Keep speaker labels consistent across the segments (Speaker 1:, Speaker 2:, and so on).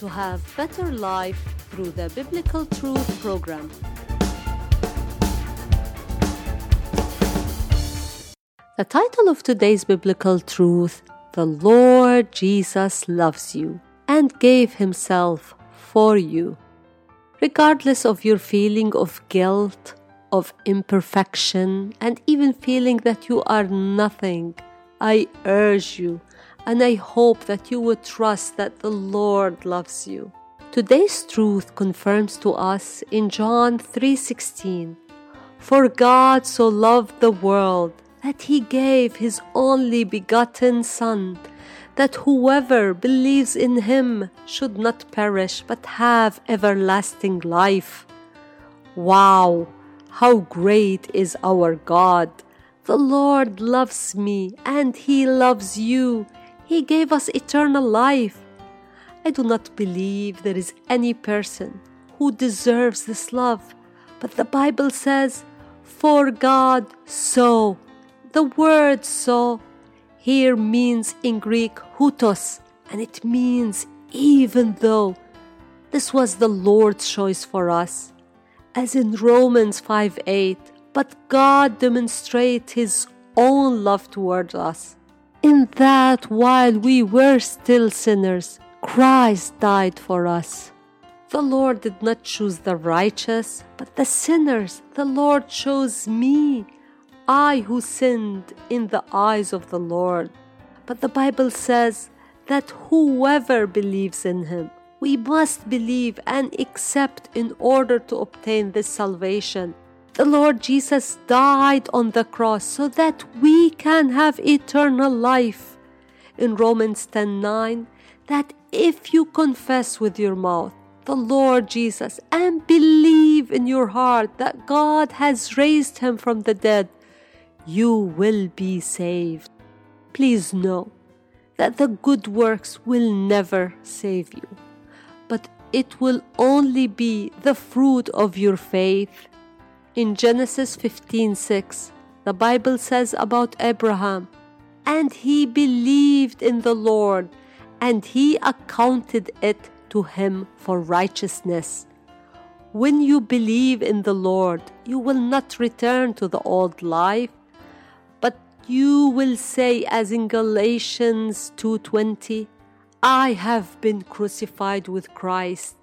Speaker 1: to have better life through the Biblical Truth program. The title of today's biblical truth The Lord Jesus loves you and gave himself for you. Regardless of your feeling of guilt, of imperfection, and even feeling that you are nothing, I urge you and I hope that you would trust that the Lord loves you. Today's truth confirms to us in John 3:16, "For God so loved the world that he gave his only begotten son, that whoever believes in him should not perish but have everlasting life." Wow, how great is our God! The Lord loves me and he loves you. He gave us eternal life. I do not believe there is any person who deserves this love, but the Bible says, For God so. The word so here means in Greek hutos, and it means even though. This was the Lord's choice for us. As in Romans 5 8, but God demonstrates His own love towards us in that while we were still sinners, Christ died for us. The Lord did not choose the righteous, but the sinners. The Lord chose me, I who sinned in the eyes of the Lord. But the Bible says that whoever believes in him, we must believe and accept in order to obtain this salvation the Lord Jesus died on the cross so that we can have eternal life. In Romans 10 9, that if you confess with your mouth the Lord Jesus and believe in your heart that God has raised him from the dead, you will be saved. Please know that the good works will never save you, but it will only be the fruit of your faith in Genesis 15:6, the Bible says about Abraham, and he believed in the Lord, and he accounted it to him for righteousness. When you believe in the Lord, you will not return to the old life, but you will say as in Galatians 2:20, I have been crucified with Christ.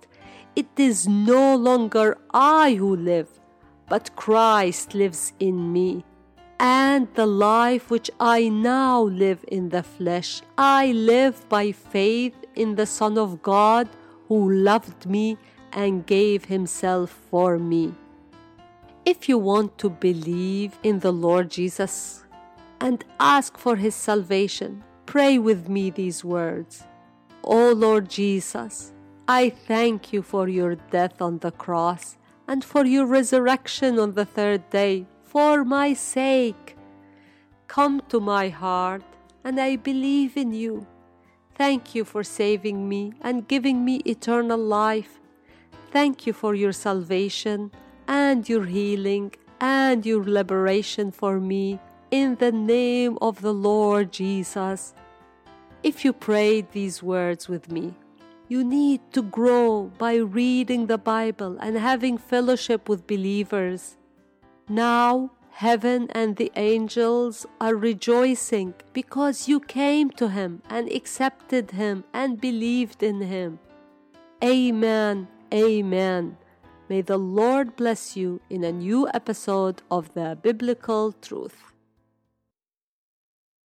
Speaker 1: It is no longer I who live, but Christ lives in me. And the life which I now live in the flesh, I live by faith in the Son of God who loved me and gave himself for me. If you want to believe in the Lord Jesus and ask for his salvation, pray with me these words. O Lord Jesus, I thank you for your death on the cross and for your resurrection on the third day, for my sake. Come to my heart, and I believe in you. Thank you for saving me and giving me eternal life. Thank you for your salvation and your healing and your liberation for me in the name of the Lord Jesus. If you prayed these words with me, you need to grow by reading the Bible and having fellowship with believers. Now, heaven and the angels are rejoicing because you came to Him and accepted Him and believed in Him. Amen. Amen. May the Lord bless you in a new episode of the Biblical Truth.